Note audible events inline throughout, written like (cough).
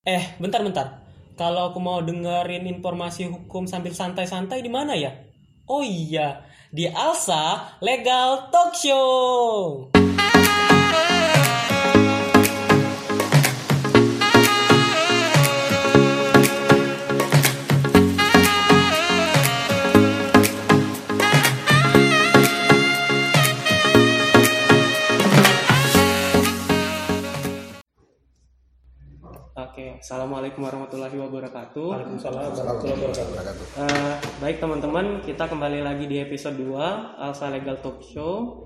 Eh, bentar-bentar. Kalau aku mau dengerin informasi hukum sambil santai-santai di mana ya? Oh iya, di Alsa Legal Talk Show. Oke, assalamualaikum warahmatullahi wabarakatuh. Waalaikumsalam warahmatullahi wabarakatuh. Eh, baik teman-teman, kita kembali lagi di episode 2 Alsa Legal Talk Show.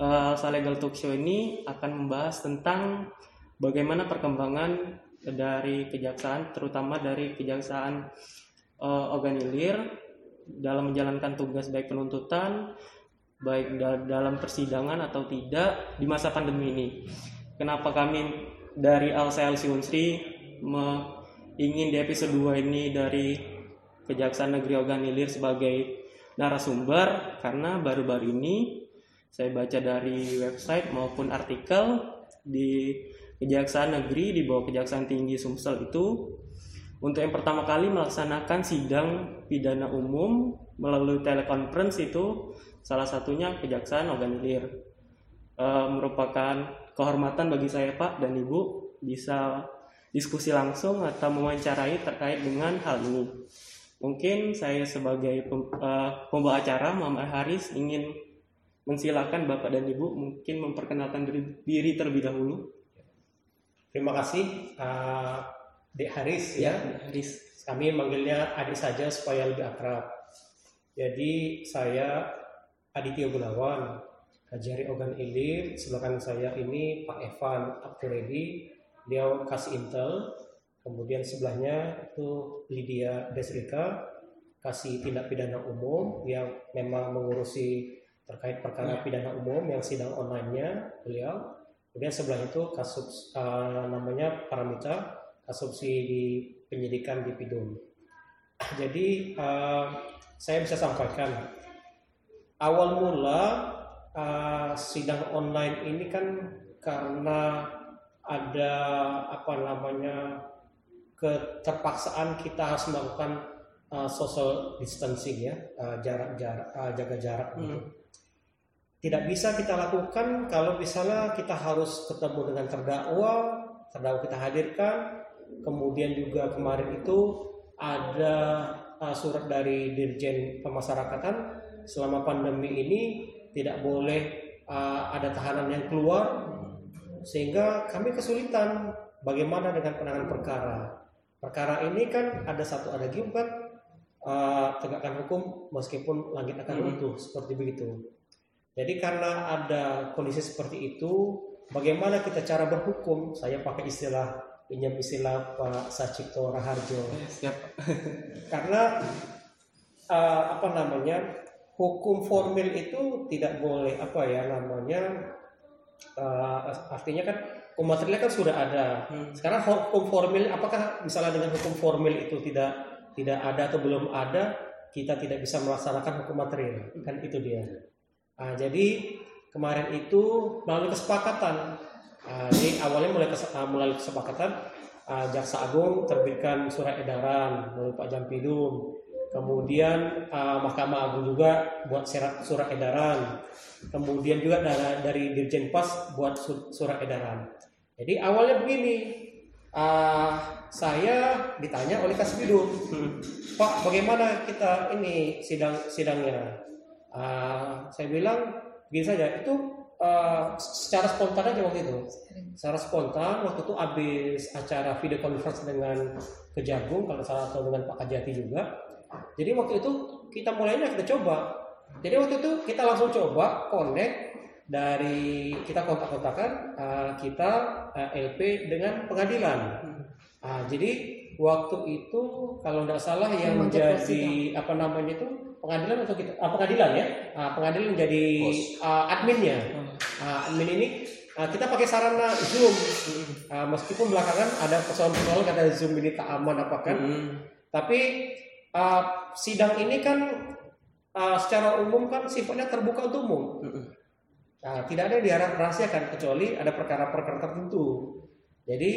Eh, Alsa Legal Talk Show ini akan membahas tentang bagaimana perkembangan dari kejaksaan, terutama dari kejaksaan eh, Oganilir dalam menjalankan tugas baik penuntutan, baik da- dalam persidangan atau tidak di masa pandemi ini. Kenapa kami dari Alsa LC Unsri me- ingin di episode 2 ini dari Kejaksaan Negeri Oganilir sebagai narasumber karena baru-baru ini saya baca dari website maupun artikel di Kejaksaan Negeri di bawah Kejaksaan Tinggi Sumsel itu untuk yang pertama kali melaksanakan sidang pidana umum melalui telekonferensi itu salah satunya Kejaksaan Oganilir Eh, merupakan kehormatan bagi saya Pak dan Ibu bisa diskusi langsung atau mewawancarai terkait dengan hal ini. Mungkin saya sebagai pem- eh, pembawa acara Muhammad Haris ingin mensilakan Bapak dan Ibu mungkin memperkenalkan diri, diri terlebih dahulu. Terima kasih uh, Dek Haris ya. Haris. Kami manggilnya adik saja supaya lebih akrab. Jadi saya Aditya Gunawan, Kajari Ogan Ilir. Sebelah kanan saya ini Pak Evan Abduredi, dia kasih intel. Kemudian sebelahnya itu Lydia Desrika, kasih tindak pidana umum yang memang mengurusi terkait perkara pidana umum yang sidang online-nya beliau. Kemudian sebelah itu kasus uh, namanya Paramita, kasubsi di penyidikan di Pidum. Jadi uh, saya bisa sampaikan awal mula uh, sidang online ini kan karena ada apa namanya keterpaksaan kita harus melakukan uh, social distancing ya uh, jarak jarak uh, jaga jarak gitu. Tidak bisa kita lakukan kalau misalnya kita harus ketemu dengan terdakwa, terdakwa kita hadirkan, kemudian juga kemarin itu ada uh, surat dari Dirjen Pemasyarakatan selama pandemi ini tidak boleh uh, ada tahanan yang keluar sehingga kami kesulitan bagaimana dengan penanganan perkara. Perkara ini kan ada satu ada gibat uh, tegakkan hukum meskipun langit akan Hmm. runtuh seperti begitu. Jadi karena ada kondisi seperti itu, bagaimana kita cara berhukum? Saya pakai istilah pinjam istilah Pak Sacipto Raharjo Siap. (laughs) karena uh, apa namanya hukum formil itu tidak boleh apa ya namanya uh, artinya kan hukum materialnya kan sudah ada. Hmm. sekarang hukum formil apakah misalnya dengan hukum formil itu tidak tidak ada atau belum ada kita tidak bisa melaksanakan hukum material? Kan itu dia. Ah, jadi kemarin itu melalui kesepakatan. Ah, jadi awalnya mulai kes- ah, melalui kesepakatan ah, jaksa agung terbitkan surat edaran melalui Pak Jampidum kemudian ah, Mahkamah Agung juga buat surat surat edaran. Kemudian juga dari, dari Dirjen Pas buat su- surat edaran. Jadi awalnya begini ah, saya ditanya oleh Kasbidum. (laughs) Pak bagaimana kita ini sidang sidangnya? Ah, saya bilang begini saja itu ah, secara spontan aja waktu itu. Secara spontan waktu itu habis acara video conference dengan Kejagung kalau salah atau dengan Pak Kajati juga jadi waktu itu kita mulainya kita coba. Jadi waktu itu kita langsung coba connect dari kita kontak-kontakan ah, kita ah, LP dengan pengadilan. Ah, jadi waktu itu kalau tidak salah yang menjadi apa namanya itu pengadilan atau kita ah, pengadilan ya? Ah, pengadilan menjadi ah, adminnya. Ah, admin ini ah, kita pakai sarana zoom. Ah, meskipun belakangan ada persoalan-persoalan kata zoom ini tak aman apa kan. Hmm. tapi ah, sidang ini kan ah, secara umum kan sifatnya terbuka untuk umum. Nah, tidak ada yang diharap rahasiakan kecuali ada perkara-perkara tertentu. Jadi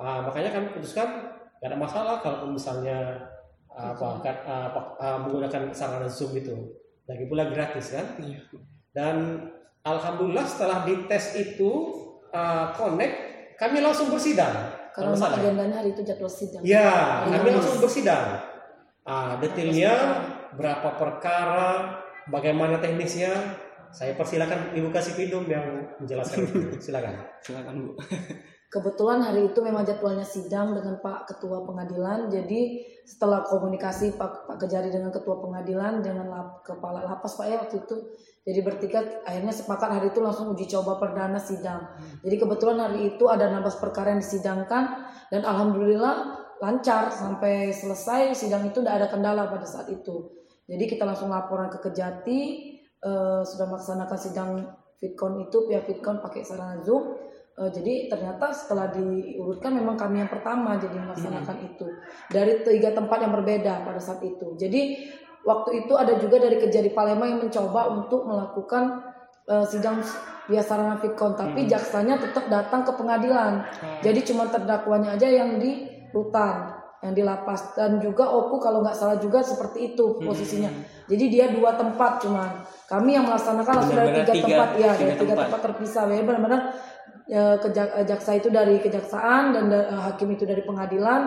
Ah, makanya kami putuskan nggak ada masalah kalau misalnya apa, kan, ah, apa ah, menggunakan sarana Zoom itu. Lagi pula gratis kan. Iya. Dan alhamdulillah setelah dites itu ah, connect, kami langsung bersidang. Memang masalah. agendanya hari itu jadwal sidang. Ya, kami langsung bersidang. Ah, detailnya berapa perkara, bagaimana teknisnya, saya persilakan Ibu Kasipidum yang menjelaskan. (laughs) Silakan. Silakan Bu. (laughs) Kebetulan hari itu memang jadwalnya sidang dengan Pak Ketua Pengadilan. Jadi setelah komunikasi Pak, Pak Kejari dengan Ketua Pengadilan dengan lap- Kepala Lapas Pak ya waktu itu. Jadi bertiga akhirnya sepakat hari itu langsung uji coba perdana sidang. Jadi kebetulan hari itu ada 16 perkara yang disidangkan dan alhamdulillah lancar sampai selesai sidang itu tidak ada kendala pada saat itu. Jadi kita langsung laporan ke Kejati eh, sudah melaksanakan sidang Fitcon itu pihak Fitcon pakai sarana Zoom. Eh, jadi ternyata setelah diurutkan memang kami yang pertama jadi melaksanakan itu dari tiga tempat yang berbeda pada saat itu. Jadi waktu itu ada juga dari Kejari Palembang yang mencoba untuk melakukan eh, sidang via sarana Fitcon, tapi jaksanya tetap datang ke pengadilan. Jadi cuma terdakwanya aja yang di rutan, yang di lapas dan juga Oku kalau nggak salah juga seperti itu posisinya. Jadi dia dua tempat cuman. Kami yang melaksanakan langsung dari tiga, tiga- tempat ya, tiga dari tiga tempat. tempat terpisah ya benar-benar ya, keja- jaksa itu dari kejaksaan dan da- eh, hakim itu dari pengadilan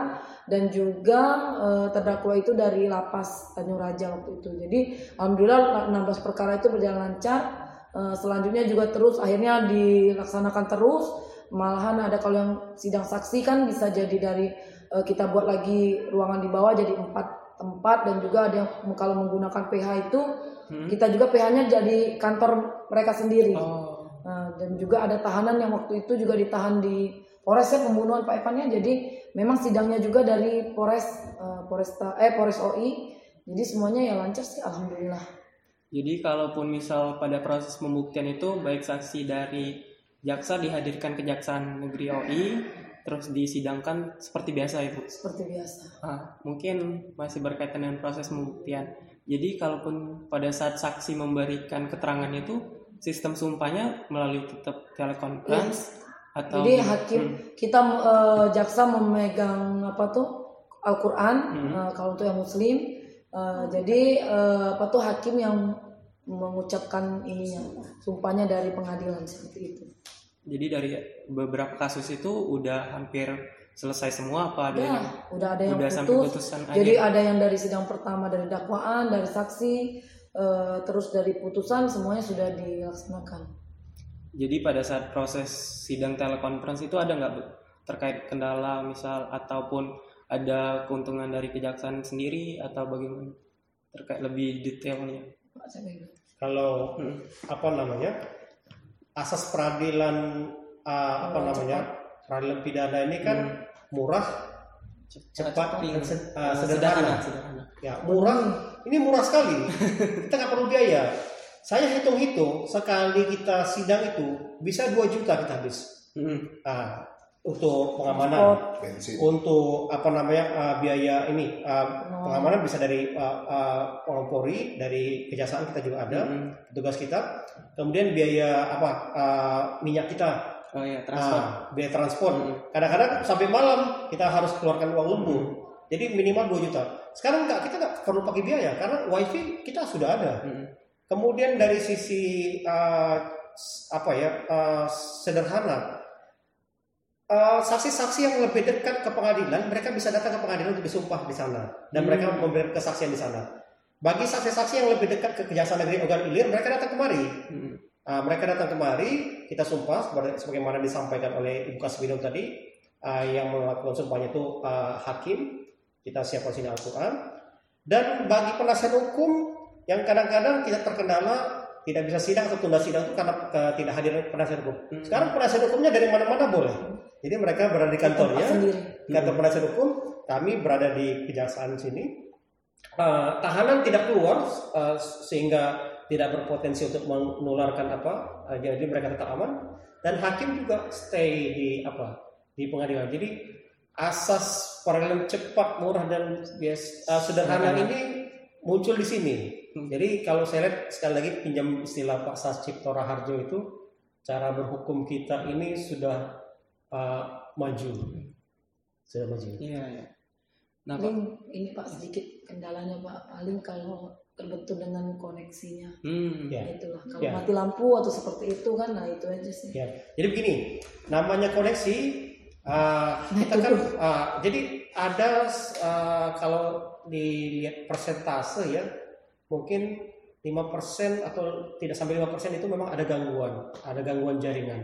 dan juga eh, terdakwa itu dari lapas Tanjung Raja waktu itu. Jadi alhamdulillah 16 perkara itu berjalan lancar. Eh, selanjutnya juga terus akhirnya dilaksanakan terus. Malahan ada kalau yang sidang saksi kan bisa jadi dari eh, kita buat lagi ruangan di bawah jadi empat tempat dan juga ada yang kalau menggunakan PH itu kita juga PH-nya jadi kantor mereka sendiri. Oh. Nah, dan juga ada tahanan yang waktu itu juga ditahan di Polres ya pembunuhan Pak Evan ya. Jadi memang sidangnya juga dari Polres eh, Polresta eh Polres OI. Jadi semuanya ya lancar sih alhamdulillah. Jadi kalaupun misal pada proses pembuktian itu baik saksi dari jaksa dihadirkan ke Kejaksaan Negeri OI terus disidangkan seperti biasa Ibu. Seperti biasa. Ah, mungkin masih berkaitan dengan proses pembuktian. Jadi kalaupun pada saat saksi memberikan keterangan itu sistem sumpahnya melalui tetap telekonferensi atau Jadi hakim Hmm. kita eh, jaksa memegang apa tuh Al-Qur'an Hmm. eh, kalau untuk yang muslim. Eh, jadi eh, apa tuh hakim yang mengucapkan ininya sumpahnya dari pengadilan seperti itu. Jadi dari beberapa kasus itu udah hampir selesai semua apa ada Udah, yang udah ada yang udah sampai putus. putusan Jadi ada yang dari sidang pertama dari dakwaan, dari saksi, eh, terus dari putusan semuanya sudah dilaksanakan. Jadi pada saat proses sidang telekonferensi itu ada nggak Bu, terkait kendala misal ataupun ada keuntungan dari kejaksaan sendiri atau bagaimana terkait lebih detailnya? Pak, saya pegang. Kalau Hmm. apa namanya asas peradilan ah, apa Oh, namanya peradilan pidana ini kan murah, cepat, ringan. dan se- ah, Eh, sederhana. sederhana. Ya murah, ini murah sekali. kita nggak perlu biaya. Saya hitung-hitung sekali kita sidang itu bisa 2 juta kita habis. Hmm. Ah, untuk pengamanan. Oh, bensin untuk apa namanya uh, biaya ini uh, pengamanan bisa dari uh, uh, Polri dari kejaksaan kita juga ada Hmm. petugas kita kemudian biaya apa uh, minyak kita Oh ya transfer. ah, biaya transport Hmm. kadang-kadang sampai malam kita harus keluarkan uang lembur jadi minimal 2 juta sekarang enggak kita nggak perlu pakai biaya karena wifi kita sudah ada Hmm. Kemudian dari sisi uh, apa ya uh, sederhana, uh, saksi-saksi yang lebih dekat ke pengadilan, mereka bisa datang ke pengadilan untuk disumpah di sana dan Hmm. mereka memberikan kesaksian di sana. Bagi saksi-saksi yang lebih dekat ke Kejaksaan Negeri Ogan Ilir, mereka datang kemari. Hmm. Uh, mereka datang kemari, kita sumpah sebagaimana disampaikan oleh Ibu Kasbidom tadi, uh, yang melakukan sumpahnya itu uh, hakim, kita siapkan sini Al-Quran. Dan bagi penasihat hukum yang kadang-kadang kita terkendala tidak bisa sidang atau tunda sidang itu karena uh, tidak hadir penasihat hukum. Hmm. Sekarang penasihat hukumnya dari mana-mana boleh. Jadi mereka berada di kantornya, kantor penasihat hukum, kami berada di kejaksaan sini. Uh, tahanan tidak keluar uh, sehingga tidak berpotensi untuk menularkan apa, uh, jadi mereka tetap aman. Dan hakim juga stay di apa di pengadilan. Jadi asas peradilan cepat, murah dan bias, uh, sederhana Sederhana. ini muncul di sini. Hmm. Jadi kalau saya lihat sekali lagi pinjam istilah Pak Sascipto Raharjo itu cara berhukum kita ini sudah uh, maju. sudah maju. Iya, iya. Nah, Pak, paling ini pak sedikit kendalanya pak paling kalau terbentur dengan koneksinya hmm, Ya. itulah kalau Ya. mati lampu atau seperti itu kan nah itu aja sih Ya, jadi begini, namanya koneksi uh, kita kan uh, (laughs) jadi ada uh, kalau dilihat persentase ya mungkin 5% atau tidak sampai 5% itu memang ada gangguan, ada gangguan jaringan.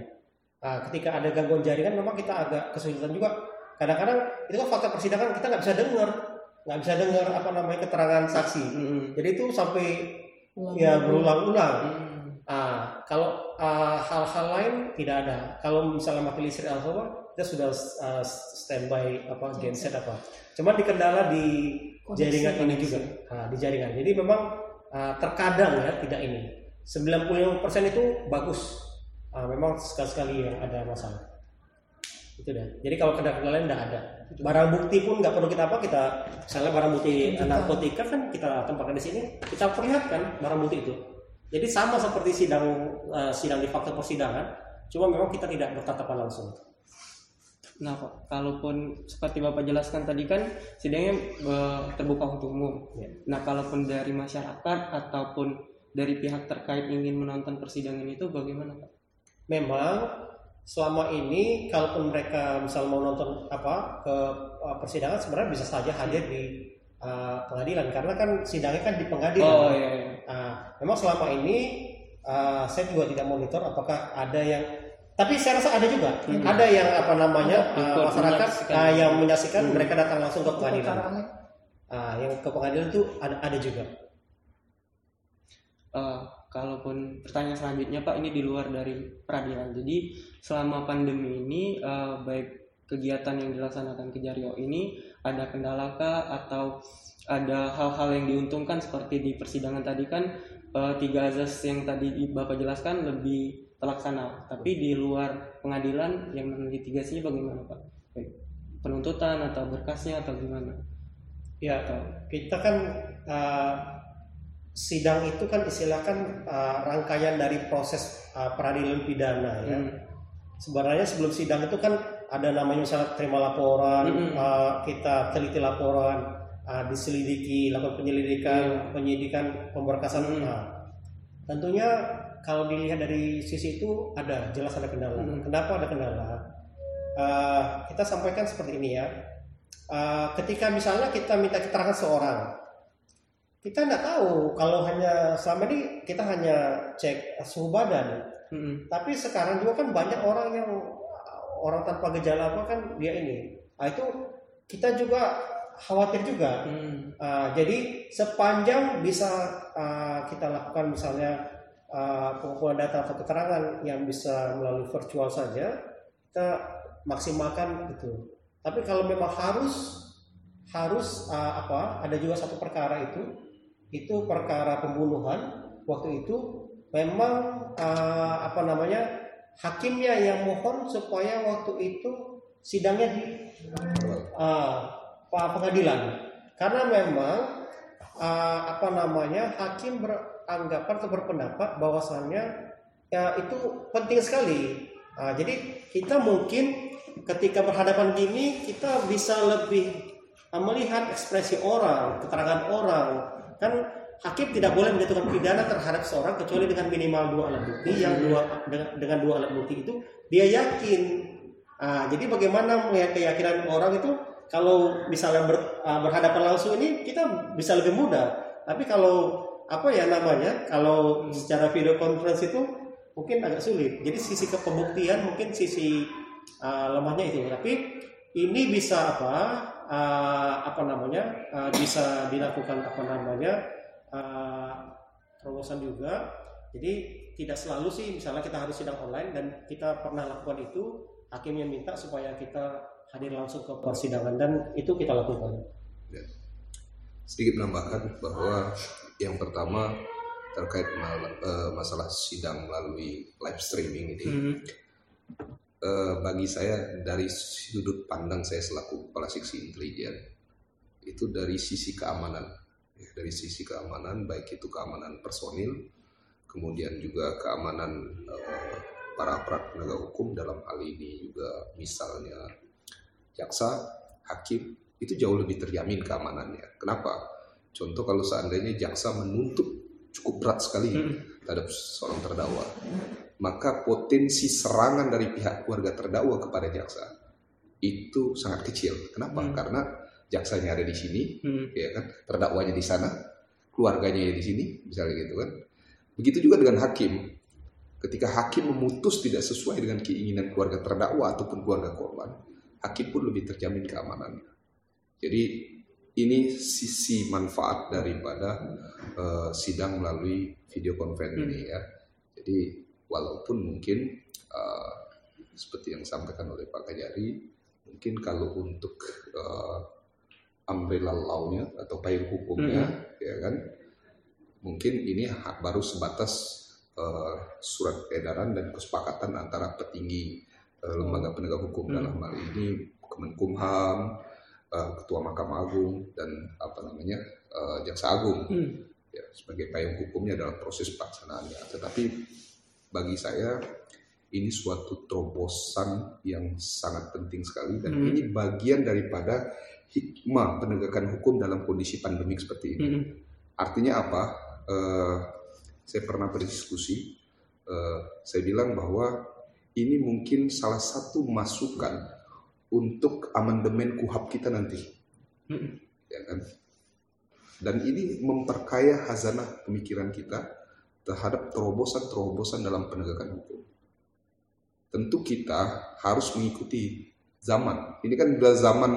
Nah, ketika ada gangguan jaringan memang kita agak kesulitan juga. Kadang-kadang itu kan fakta persidangan kita nggak bisa dengar, nggak bisa dengar apa namanya keterangan saksi. hmm, Jadi itu sampai Ulang- ya berulang-ulang. hmm. Ah, kalau ah, hal-hal lain tidak ada. Kalau misalnya mati listrik atau apa, kita sudah ah, standby apa genset apa. Cuma dikendala di jaringan ini koneksi. juga. Ah, di jaringan. Jadi memang ah, terkadang ya tidak ini. 95% itu bagus. Ah, memang sekali-sekali yang ada masalah. Itu dah. Jadi kalau kendala lain tidak ada. Barang bukti pun nggak perlu kita apa kita misalnya barang bukti narkotika kan kita tempatkan di sini kita perlihatkan barang bukti itu. Jadi sama seperti sidang eh, sidang di fakta persidangan, cuma memang kita tidak bertatapan langsung. Nah, kalaupun seperti Bapak jelaskan tadi kan sidangnya eh, terbuka untuk umum. Ya. Nah, kalaupun dari masyarakat ataupun dari pihak terkait ingin menonton persidangan itu bagaimana, Pak? Memang selama ini kalaupun mereka misal mau nonton apa ke uh, persidangan sebenarnya bisa saja hadir di uh, pengadilan karena kan sidangnya kan di pengadilan. Oh iya, iya. Nah, memang selama ini uh, saya juga tidak monitor apakah ada yang tapi saya rasa ada juga Hmm. ada yang apa namanya uh, masyarakat menyaksikan. uh, yang menyaksikan Hmm. mereka datang langsung ke pengadilan. Ah, yang ke pengadilan itu ada ada juga. Eh, kalaupun pertanyaan selanjutnya Pak ini di luar dari peradilan. Jadi selama pandemi ini eh, baik kegiatan yang dilaksanakan Kejario ini ada kendala kah atau ada hal-hal yang diuntungkan seperti di persidangan tadi kan eh, tiga azas yang tadi Bapak jelaskan lebih terlaksana. Tapi di luar pengadilan yang melitigasinya bagaimana Pak? Penuntutan atau berkasnya atau gimana? Ya, Atau kita kan uh, sidang itu kan istilahkan uh, rangkaian dari proses uh, peradilan pidana ya. Hmm. Sebenarnya sebelum sidang itu kan ada namanya misalnya terima laporan, Mm-mm. uh, kita teliti laporan, uh, diselidiki, lakukan penyelidikan, Iya. penyidikan, pemberkasan. Mm. Nah, tentunya kalau dilihat dari sisi itu ada jelas ada kendala. Mm. Kenapa ada kendala? Uh, kita sampaikan seperti ini ya. Uh, ketika misalnya kita minta keterangan seorang, kita tidak tahu kalau hanya selama ini kita hanya cek suhu badan, Mm-mm. tapi sekarang juga kan banyak orang yang orang tanpa gejala apa kan dia ini. Nah, itu kita juga khawatir juga. Hmm. Ah, jadi sepanjang bisa ah, kita lakukan misalnya ah, pengumpulan data atau keterangan yang bisa melalui virtual saja, kita maksimalkan itu. Tapi kalau memang harus harus ah, apa? Ada juga satu perkara itu, itu perkara pembunuhan. Waktu itu memang ah, apa namanya hakimnya yang mohon supaya waktu itu sidangnya di pa- pengadilan karena memang ah, apa namanya hakim beranggapan atau berpendapat bahwasannya ya itu penting sekali. Ah, jadi kita mungkin ketika berhadapan gini kita bisa lebih ah, melihat ekspresi orang keterangan orang. Kan hakim tidak boleh menjatuhkan pidana terhadap seorang kecuali dengan minimal dua alat bukti yang dua dengan, dengan dua alat bukti itu dia yakin. Ah, jadi bagaimana melihat keyakinan orang itu? Kalau misalnya ber- ah, berhadapan langsung ini kita bisa lebih mudah. Tapi kalau apa ya namanya? Kalau secara video conference itu mungkin agak sulit. Jadi sisi kepembuktian mungkin sisi ah, lemahnya itu. Tapi ini bisa apa? ah, apa namanya? ah, bisa dilakukan apa namanya? ah, terobosan juga. Jadi tidak selalu sih misalnya kita harus sidang online dan kita pernah lakukan itu hakimnya minta supaya kita hadir langsung ke persidangan dan itu kita lakukan. sedikit menambahkan bahwa yang pertama terkait mal- eh, masalah sidang melalui live streaming ini Hmm. eh, bagi saya dari sudut pandang saya selaku kepala seksi intelijen itu dari sisi keamanan Ya, dari sisi keamanan baik itu keamanan personil kemudian juga keamanan eh, para aparat penegak hukum dalam hal ini juga misalnya jaksa hakim itu jauh lebih terjamin keamanannya. Kenapa? Contoh kalau seandainya jaksa menuntut cukup berat sekali Mm-mm. terhadap seorang terdakwa, maka potensi serangan dari pihak keluarga terdakwa kepada jaksa itu sangat kecil. Kenapa? Hmm. Karena jaksanya ada di sini, Mm. ya kan, terdakwanya di sana, keluarganya di sini, misalnya gitu kan. Begitu juga dengan hakim. Ketika hakim memutus tidak sesuai dengan keinginan keluarga terdakwa ataupun keluarga korban, hakim pun lebih terjamin keamanannya. Jadi ini sisi manfaat daripada eh, sidang melalui video conference Hmm. ini ya. Jadi walaupun mungkin eh, seperti yang disampaikan oleh Pak Kajari, mungkin kalau untuk eh, umbrella law-nya atau payung hukumnya, ya kan, mungkin ini baru sebatas eh, surat edaran dan kesepakatan antara petinggi eh, lembaga penegak hukum Hmm. dalam hal ini Kemenkumham, eh, Ketua Mahkamah Agung dan apa namanya eh, Jaksa Agung Mm. ya, sebagai payung hukumnya dalam proses pelaksanaannya. Tetapi bagi saya ini suatu terobosan yang sangat penting sekali dan Hmm. ini bagian daripada hikmah penegakan hukum dalam kondisi pandemik seperti ini. Mm. Artinya apa? Eh, saya pernah berdiskusi, eh, saya bilang bahwa ini mungkin salah satu masukan untuk amandemen KUHAP kita nanti, Mm. ya kan? Dan ini memperkaya hazanah pemikiran kita terhadap terobosan-terobosan dalam penegakan hukum. Tentu kita harus mengikuti zaman. Ini kan udah zaman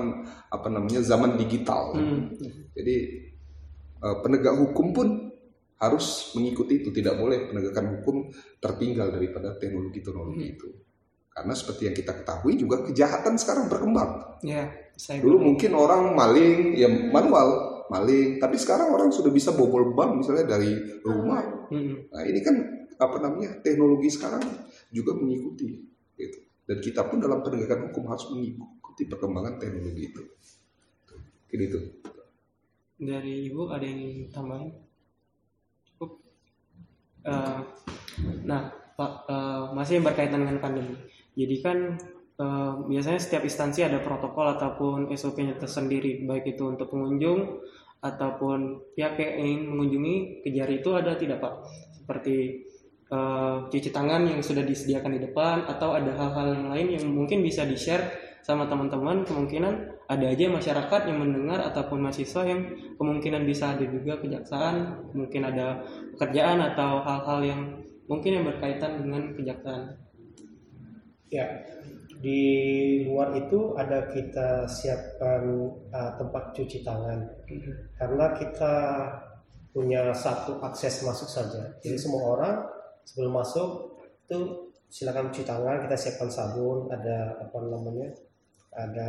apa namanya zaman digital. Mm. Jadi eh, penegak hukum pun harus mengikuti itu. Tidak boleh penegakan hukum tertinggal daripada teknologi-teknologi itu. Karena seperti yang kita ketahui juga kejahatan sekarang berkembang. Ya, saya Dulu mungkin orang maling ya manual maling, tapi sekarang orang sudah bisa bobol bank misalnya dari rumah. Mm. Nah ini kan apa namanya teknologi sekarang juga mengikuti gitu. Dan kita pun dalam penegakan hukum harus mengikuti perkembangan teknologi itu. Gitu. itu. dari ibu ada yang tambahin cukup Eh, nah pak eh, masih berkaitan dengan pandemi jadi kan eh, biasanya setiap instansi ada protokol ataupun SOP-nya tersendiri. Baik itu untuk pengunjung ataupun pihak yang ingin mengunjungi kejari itu ada tidak pak? Seperti eh, cuci tangan yang sudah disediakan di depan atau ada hal-hal yang lain yang mungkin bisa di share sama teman-teman kemungkinan ada aja masyarakat yang mendengar ataupun mahasiswa yang kemungkinan bisa ada juga kejaksaan mungkin ada pekerjaan atau hal-hal yang mungkin yang berkaitan dengan kejaksaan Ya, di luar itu ada kita siapkan uh, tempat cuci tangan karena kita punya satu akses masuk saja. Jadi semua orang sebelum masuk itu silakan cuci tangan, kita siapkan sabun, ada apa namanya, ada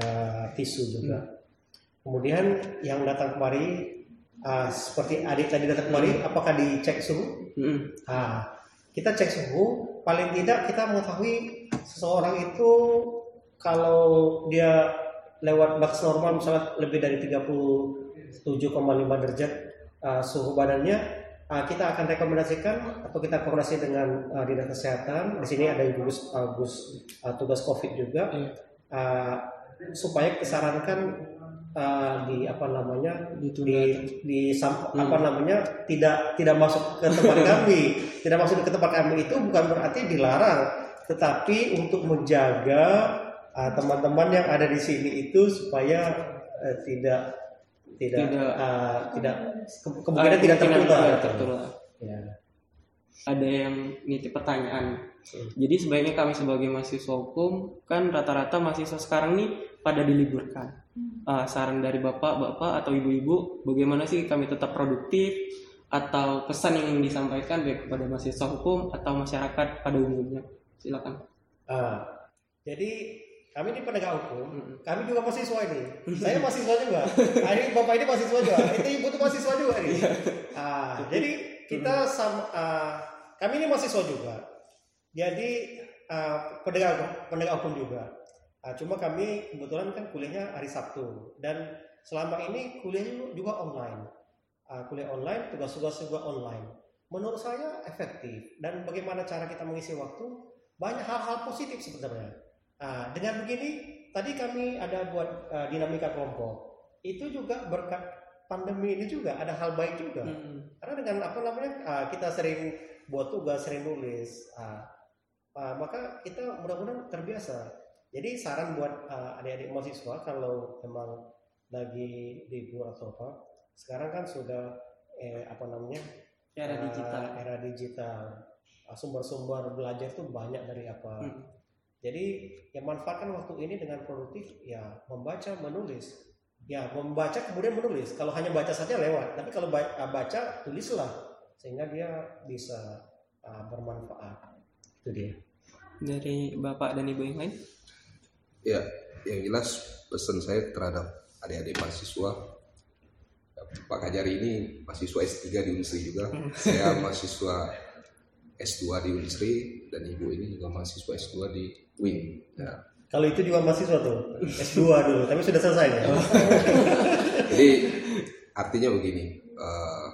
tisu juga. Kemudian yang datang kemari uh, seperti adik tadi datang kemari, apakah dicek suhu? Mm-mm. Nah, kita cek suhu, paling tidak kita mengetahui seseorang itu kalau dia lewat batas normal misalnya lebih dari 37,5 derajat uh, suhu badannya, uh, kita akan rekomendasikan atau kita koordinasi dengan uh, dinas kesehatan. Di sini ada gugus uh, gugus uh, tugas COVID juga, uh, supaya disarankan uh, di apa namanya Ditunda. di di Hmm. apa namanya tidak tidak masuk ke tempat kami (laughs) tidak masuk ke tempat kami itu bukan berarti dilarang tetapi untuk menjaga uh, teman-teman yang ada di sini itu supaya uh, tidak tidak Tidak. uh, tidak ke- kemungkinan tidak Kemungkinan tertular tidak tertular. ya ada yang nitip pertanyaan. Hmm. Jadi sebaiknya kami sebagai mahasiswa hukum kan rata-rata mahasiswa sekarang nih pada diliburkan. Ah, saran dari bapak-bapak atau ibu-ibu, bagaimana sih kami tetap produktif atau pesan yang ingin disampaikan baik kepada mahasiswa hukum atau masyarakat pada umumnya? Silakan. Ah, jadi kami di penegak hukum kami juga mahasiswa ini. Saya mahasiswa juga. Ah, ini bapak ini mahasiswa juga. (laughs) Itu ibu tuh mahasiswa juga ini ah, jadi kita sama ah, kami ini mahasiswa juga. Jadi ah, penegak penegak hukum juga. Ah, cuma kami kebetulan kan kuliahnya hari Sabtu. Dan selama ini kuliahnya juga online. Ah, kuliah online tugas-tugas juga online. Menurut saya efektif. Dan bagaimana cara kita mengisi waktu banyak hal-hal positif sebenarnya Ah, dengan begini tadi kami ada buat uh, dinamika kelompok. Itu juga berkat pandemi ini juga ada hal baik juga. Hmm. Karena dengan apa namanya uh, kita sering buat tugas, sering nulis, uh, uh, maka kita mudah-mudahan terbiasa. Jadi saran buat uh, adik-adik mahasiswa kalau memang lagi libur atau apa, sekarang kan sudah eh, apa namanya Era uh, digital. era digital. Sumber-sumber belajar tuh banyak dari apa. Hmm. Jadi ya manfaatkan waktu ini dengan produktif ya membaca, menulis. Ya membaca kemudian menulis. Kalau hanya baca saja lewat. Tapi kalau uh, baca tulislah sehingga dia bisa uh, bermanfaat. Itu dia. Dari Bapak dan Ibu yang lain? Ya, yang jelas pesan saya terhadap adik-adik mahasiswa Pak Kajari ini mahasiswa S3 di Unsri juga. Saya mahasiswa S2 di Unsri dan Ibu ini juga mahasiswa S2 di UIN. Ya. Kalau itu juga mahasiswa tuh S2 dulu, tapi sudah selesai ya. (laughs) Jadi artinya begini, eh,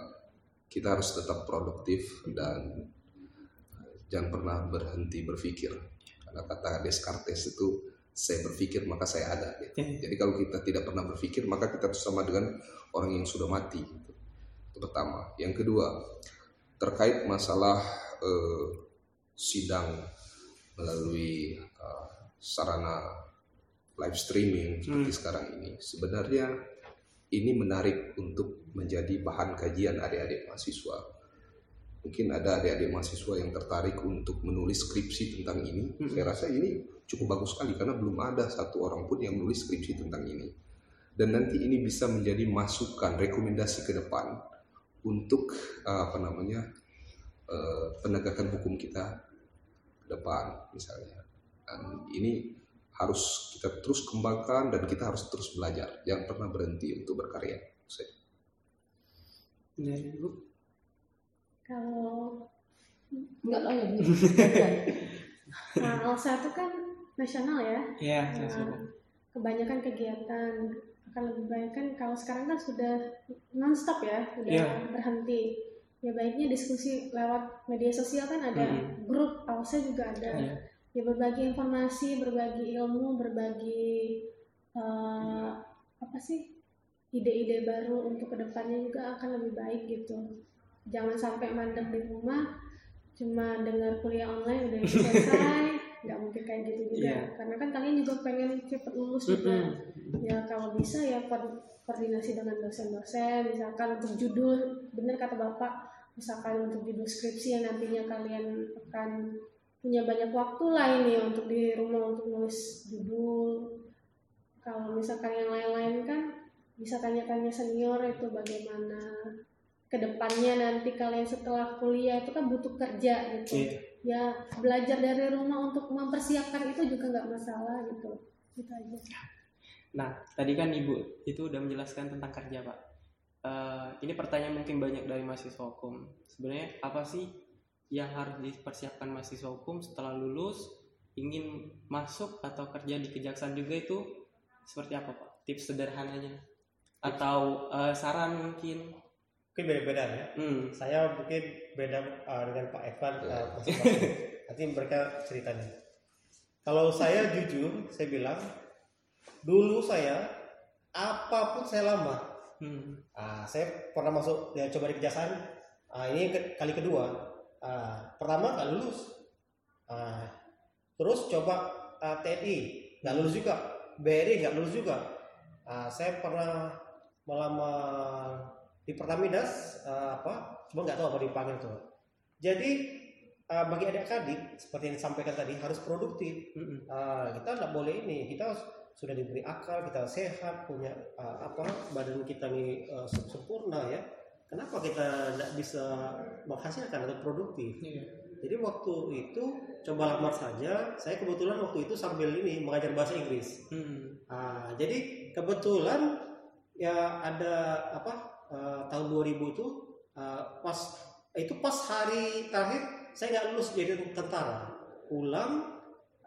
kita harus tetap produktif dan jangan pernah berhenti berpikir. Karena kata Descartes itu saya berpikir maka saya ada. gitu. Jadi kalau kita tidak pernah berpikir maka kita sama dengan orang yang sudah mati. gitu. Itu pertama. Yang kedua terkait masalah eh, sidang melalui eh, sarana live streaming seperti sekarang ini. Sebenarnya ini menarik untuk menjadi bahan kajian adik-adik mahasiswa. Mungkin ada adik-adik mahasiswa yang tertarik untuk menulis skripsi tentang ini. Saya rasa ini cukup bagus sekali karena belum ada satu orang pun yang menulis skripsi tentang ini. Dan nanti ini bisa menjadi masukan, rekomendasi ke depan untuk eh, apa namanya eh, penegakan hukum kita ke depan misalnya. Dan ini harus kita terus kembangkan dan kita harus terus belajar. Jangan pernah berhenti untuk berkarya. Ibu? Kalau Enggak tahu ya. (laughs) Nah, Alsa itu kan nasional ya, Iya, Nah, sudah. kebanyakan kegiatan akan lebih baik kan kalau sekarang kan sudah nonstop ya, udah Iya. berhenti. Ya baiknya diskusi lewat media sosial kan ada Mhm. grup Alsa juga ada. Iya. Ya berbagi informasi, berbagi ilmu, berbagi eh, apa sih ide-ide baru untuk ke depannya juga akan lebih baik gitu. Jangan sampai mandek di rumah cuma dengar kuliah online udah (laughs) selesai nggak mungkin kayak gitu juga Iya. karena kan kalian juga pengen cepet lulus juga ya kalau bisa ya ko- koordinasi dengan dosen-dosen misalkan untuk judul bener kata bapak misalkan untuk judul skripsi yang nantinya kalian akan punya banyak waktu lah ini untuk di rumah untuk nulis judul. Kalau misalkan yang lain-lain kan bisa tanya-tanya senior itu bagaimana ke depannya nanti kalian setelah kuliah itu kan butuh kerja gitu. Iya. ya belajar dari rumah untuk mempersiapkan itu juga nggak masalah gitu. Gitu aja Nah, tadi kan Ibu itu udah menjelaskan tentang kerja, Pak. Eh, ini pertanyaan mungkin banyak dari mahasiswa hukum. Sebenarnya apa sih yang harus dipersiapkan mahasiswa hukum setelah lulus ingin masuk atau kerja di kejaksaan juga itu seperti apa, Pak? Tips sederhananya atau eh, saran mungkin? Mungkin beda-beda ya. Hmm. Saya mungkin beda uh, dengan Pak Evan uh, masing-masing. Nanti mereka ceritanya. Kalau saya jujur, saya bilang dulu saya apa pun saya lama. Hmm. Ah, saya pernah masuk ya, coba di kejaksaan. Ah, ini ke- kali kedua. Ah, pertama nggak lulus. Ah, terus coba ah, TNI nggak lulus juga. BRI nggak lulus juga. Ah, saya pernah melamar di Pertamidas ah, apa? Cuma nggak tahu apa dipanggil tuh. Jadi ah, bagi adik-adik seperti yang disampaikan tadi harus produktif. Ah, kita nggak boleh ini kita sudah diberi akal kita sehat punya ah, apa badan kita nih sem- sempurna ya kenapa kita tidak bisa menghasilkan atau produktif Iya. jadi waktu itu coba lamar saja saya kebetulan waktu itu sambil ini mengajar bahasa Inggris Hmm. Ah, jadi kebetulan ya ada apa eh, tahun 2000 itu eh, pas itu pas hari terakhir saya nggak lulus jadi tentara pulang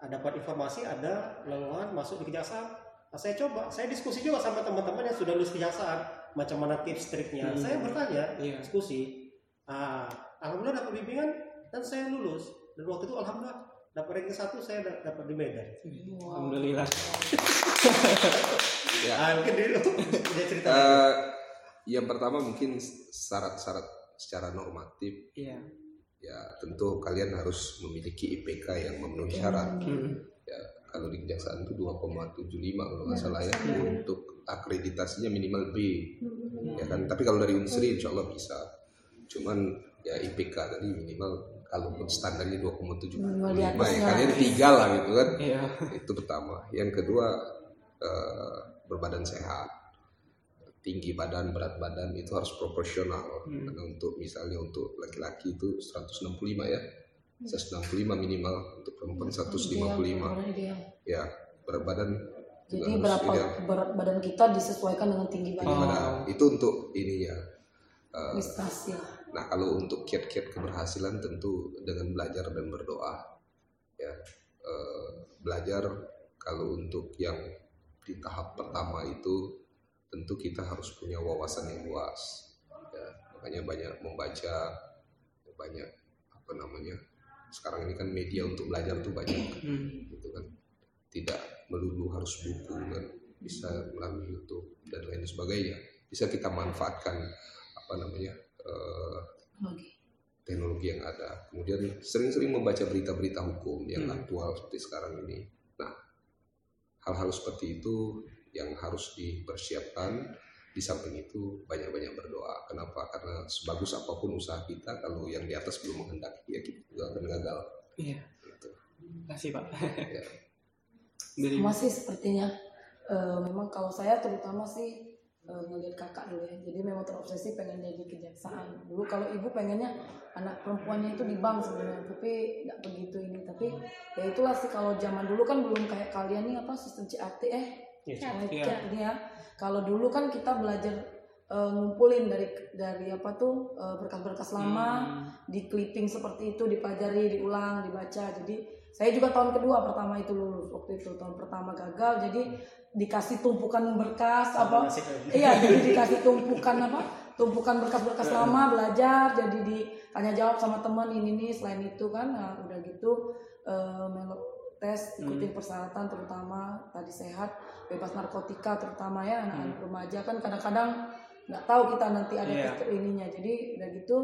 dapat informasi ada lowongan masuk di kejaksaan Nah, saya coba saya diskusi juga sama teman-teman yang sudah lulus kejaksaan macam mana tips triknya Hmm. saya bertanya Iya. diskusi ah, alhamdulillah dapat bimbingan dan saya lulus dan waktu itu alhamdulillah dapat ranking satu saya da- dapat di Medan Alhamdulillah. (laughs) Ya. Ah, mungkin dulu (laughs) punya cerita. Eh, yang pertama mungkin syarat-syarat secara normatif Iya. Ya tentu kalian harus memiliki IPK yang memenuhi syarat. Mm. Ya, kalau di kejaksaan itu 2,75 kalau nggak salah ya untuk akreditasinya minimal B ya kan. Tapi kalau dari Unsri insya Allah bisa. Cuman ya IPK tadi minimal kalau standarnya 2,75 Minimal di ya kalian tiga lah gitu kan. Iya. itu pertama yang kedua eh, berbadan sehat tinggi badan berat badan itu harus proporsional Hmm. Karena untuk misalnya untuk laki-laki itu 165 ya 165 minimal untuk perempuan 155 Ideal, ya berat badan juga Jadi harus berapa ideal. berat badan kita disesuaikan dengan tinggi Tinggi Oh. badan. badan. itu untuk Eh, Prestasi lah. Nah, kalau untuk kiat-kiat keberhasilan tentu dengan belajar dan berdoa. Ya, eh, belajar kalau untuk yang di tahap pertama itu tentu kita harus punya wawasan yang luas. Ya, makanya banyak membaca, banyak apa namanya? Sekarang ini kan media untuk belajar tuh banyak, Mm. gitu kan. Tidak melulu harus buku kan, bisa melalui YouTube dan lain sebagainya. Bisa kita manfaatkan apa namanya? Oke. teknologi yang ada. Kemudian sering-sering membaca berita-berita hukum yang Hmm. aktual seperti sekarang ini. Nah, hal-hal seperti itu yang harus dipersiapkan. Di samping itu banyak-banyak berdoa. Kenapa? Karena sebagus apa pun usaha kita, kalau yang di atas belum menghendaki, ya kita juga akan gagal. Iya. Gitu. Kasih Pak. Ya. Dari Masih sepertinya eh, memang kalau saya terutama sih eh, ngelihat kakak dulu ya. Jadi memang terobsesi pengen jadi kejaksaan. Dulu kalau ibu pengennya anak perempuannya itu di bank sebenarnya, tapi nggak begitu ini. Tapi ya itulah sih kalau zaman dulu kan belum kayak kalian nih apa sistem CAT eh Yes. Oh, Iya. Ya. Kalau dulu kan kita belajar eh, ngumpulin dari dari apa tuh eh, berkas-berkas lama Hmm. di clipping seperti itu dipelajari diulang dibaca jadi saya juga tahun kedua pertama itu lulus waktu itu tahun pertama gagal jadi dikasih tumpukan berkas apa Nasib lagi. iya jadi dikasih tumpukan apa tumpukan berkas-berkas lama belajar jadi ditanya jawab sama teman ini nih selain itu kan nah, udah gitu melo tes ikutin persyaratan terutama tadi sehat bebas narkotika terutama ya anak-anak remaja. Kan kadang-kadang nggak tahu kita nanti ada Iya. tes ininya. Jadi udah gitu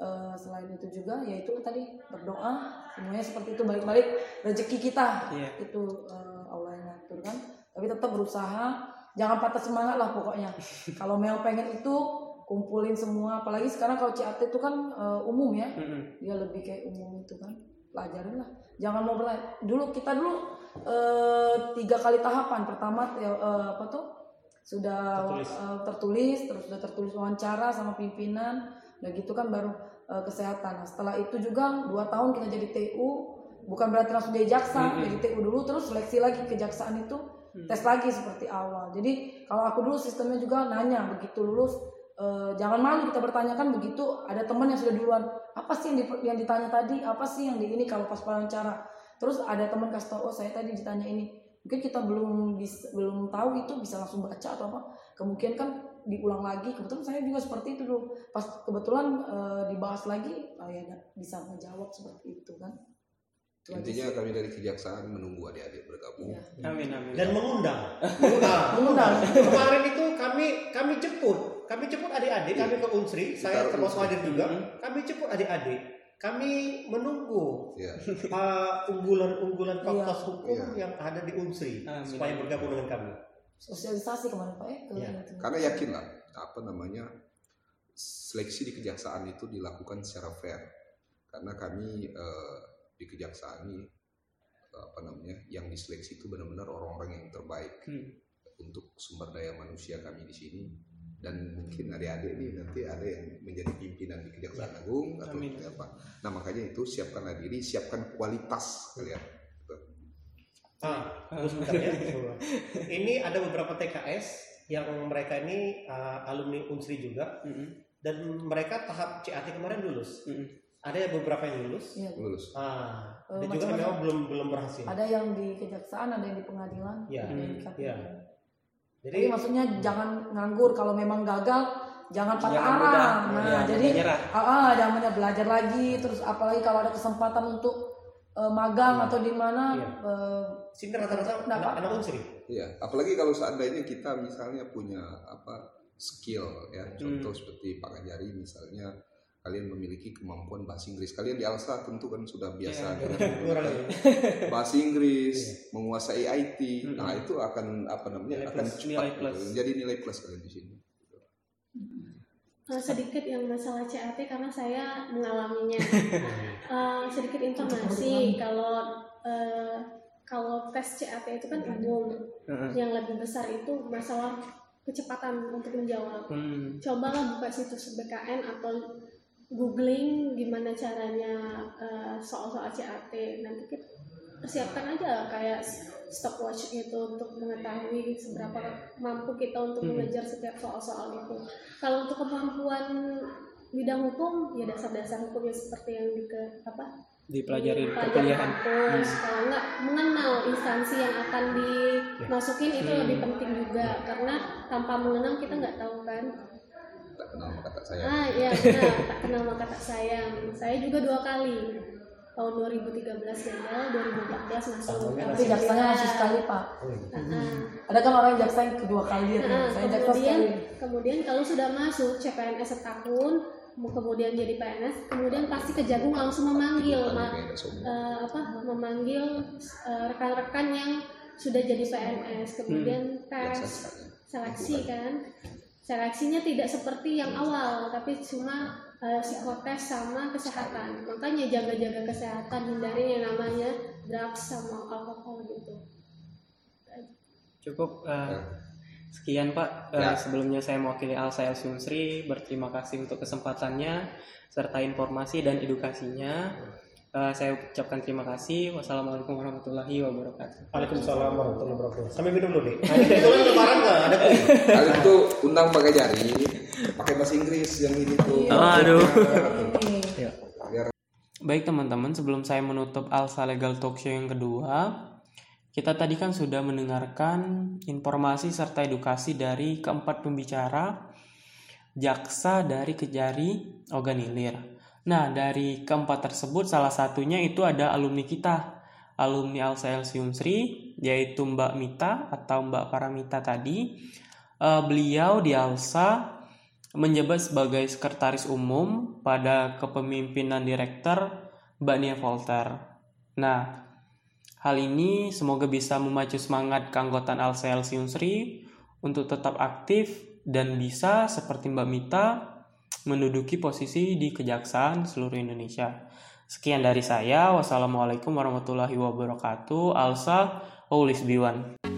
eh, selain itu juga yaitu tadi berdoa semuanya seperti itu balik-balik rezeki kita. Iya. itu eh, Allah yang ngatur kan. Tapi tetap berusaha jangan patah semangat lah pokoknya. (laughs) Kalau memang pengen itu kumpulin semua. Apalagi sekarang kalau CAT itu kan eh, umum ya. Mm-mm. dia lebih kayak umum itu kan pelajarin lah. Jangan mau bela- dulu kita dulu eh, tiga kali tahapan. Pertama eh, apa tuh? Sudah Tertulis. eh, tertulis terus sudah tertulis wawancara sama pimpinan. Udah gitu kan baru eh, kesehatan. Nah, setelah itu juga dua tahun kita jadi TU bukan berarti langsung jadi jaksa Mm-mm. jadi TU dulu. Terus seleksi lagi kejaksaan itu tes lagi seperti awal. Jadi kalau aku dulu sistemnya juga nanya begitu lulus eh, jangan malu kita bertanyakan begitu ada teman yang sudah duluan. Apa sih yang, di- yang ditanya tadi? Apa sih yang di ini kalau pas wawancara? Terus ada teman kasih tau oh saya tadi ditanya ini. Mungkin kita belum bisa, belum tahu itu bisa langsung baca atau apa. Kemungkinan kan diulang lagi. Kebetulan saya juga seperti itu dulu. Pas kebetulan eh, dibahas lagi oh ya bisa menjawab seperti itu kan. Itu aja Intinya kami dari kejaksaan menunggu adik-adik bergabung. Iya. Amin amin. Dan mengundang. Mengundang. kemarin itu kami kami jemput, kami jemput adik-adik, kami ke Unsri, saya termasuk hadir juga. Hmm. Kami jemput adik-adik. Kami menunggu Ya. (laughs) uh, unggulan-unggulan fakultas Iya. hukum Iya. yang ada di Unsri Amin. supaya bergabung dengan kami. sosialisasi kemarin pak ya Iya. Karena yakin lah apa namanya seleksi di kejaksaan itu dilakukan secara fair. Karena kami eh, di kejaksaan ini eh, apa namanya yang diseleksi itu benar-benar orang-orang yang terbaik Hmm. untuk sumber daya manusia kami di sini dan mungkin adik-adik ini nanti ada yang menjadi pimpinan di Kejaksaan Agung atau Amin. apa. Nah makanya itu siapkanlah diri, siapkan kualitas kalian. Ah, sebentar ya. (laughs) ini ada beberapa TKS yang mereka ini uh, alumni Unsri juga Mm-mm. dan mereka tahap CAT kemarin lulus. Mm-mm. Ada beberapa yang lulus. Iya. Lulus. Ah, Eh, ada juga yang macam-macam. memang belum belum berhasil. ada yang di kejaksaan ada yang di pengadilan Iya. ada yang di KPK. Iya. Jadi Jadi maksudnya jangan nganggur kalau memang gagal jangan patah Jangan arah mudah. nah Iya, jadi menyerah. ah, ah, jangan mudah belajar lagi terus apalagi kalau ada kesempatan untuk eh, magang atau di mana Iya. eh, Sini rata-rata Kenapa? anak, anak unsur ya? Iya, apalagi kalau seandainya kita misalnya punya apa skill ya, contoh seperti Pak Kajari misalnya kalian memiliki kemampuan bahasa Inggris. Kalian di Alsa tentu kan sudah biasa Iya, dengan Kurang ya. (laughs) bahasa Inggris, menguasai IT. Nah, itu akan apa namanya? Nilai akan plus, cepat nilai plus. gitu. jadi nilai plus kalian di sini. Eh, sedikit yang masalah CAT karena saya mengalaminya. (laughs) Eh, sedikit informasi kalau eh, kalau tes CAT itu kan umum, yang lebih besar itu masalah kecepatan untuk menjawab. Hmm. Cobalah buka situs BKN atau googling gimana caranya eh, soal-soal CAT. Nanti kita persiapkan aja kayak stopwatch itu untuk mengetahui seberapa mampu kita untuk Hmm. mengejar setiap soal-soal itu. Kalau untuk kemampuan bidang hukum ya dasar-dasar hukum ya seperti yang di ke apa dipelajari Pelajar perkuliahan kampus kalau nggak mengenal instansi yang akan dimasukin itu Hmm. lebih penting juga karena tanpa mengenal kita nggak tahu kan Tak kenal maka tak sayang. ah iya benar. Tak kenal maka tak sayang saya juga dua kali. Tahun 2013 gagal 2014 masuk. Tapi jaksanya masih sekali pak. Oh, iya. Ah, ada kan orang jaksa yang kedua kali ya ah. saya jaksa kemudian sekali. kemudian kalau sudah masuk CPNS setahun mau kemudian jadi PNS kemudian pasti kejagung langsung memanggil ma- sombong. eh, apa memanggil eh, rekan-rekan yang sudah jadi PNS kemudian tes Biasa sekali. seleksi kan seleksinya tidak seperti yang awal tapi cuma eh, psikotes sama kesehatan makanya jaga-jaga kesehatan hindari yang namanya drugs sama alkohol gitu cukup eh, Ya. sekian pak Eh, Ya. sebelumnya saya mewakili Alsa Sumsri berterima kasih untuk kesempatannya serta informasi dan edukasinya Eh, saya ucapkan terima kasih wassalamualaikum warahmatullahi wabarakatuh Waalaikumsalam warahmatullahi wabarakatuh. Sambil minum dulu nih. Nah, ini kebetulan lebaran nggak ada kuih. Kalian tuh undang Pak Kajari pakai bahasa Inggris yang ini tuh. Aduh. ini Biar Baik teman-teman, sebelum saya menutup Alsa Legal Talk Show yang kedua, kita tadi kan sudah mendengarkan informasi serta edukasi dari keempat pembicara jaksa dari Kejari Oganilir. Nah, dari keempat tersebut salah satunya itu ada alumni kita, alumni Alsa Elsium Sri, yaitu Mbak Mita atau Mbak Paramita tadi. Eh, beliau di Alsa menjabat sebagai sekretaris umum pada kepemimpinan direktur Mbak Nia Volter. Nah, hal ini semoga bisa memacu semangat keanggotaan Alsa Elsium Sri untuk tetap aktif dan bisa seperti Mbak Mita menduduki posisi di kejaksaan seluruh Indonesia. Sekian dari saya. Wassalamualaikum warahmatullahi wabarakatuh. Alsa Aulis Biwan.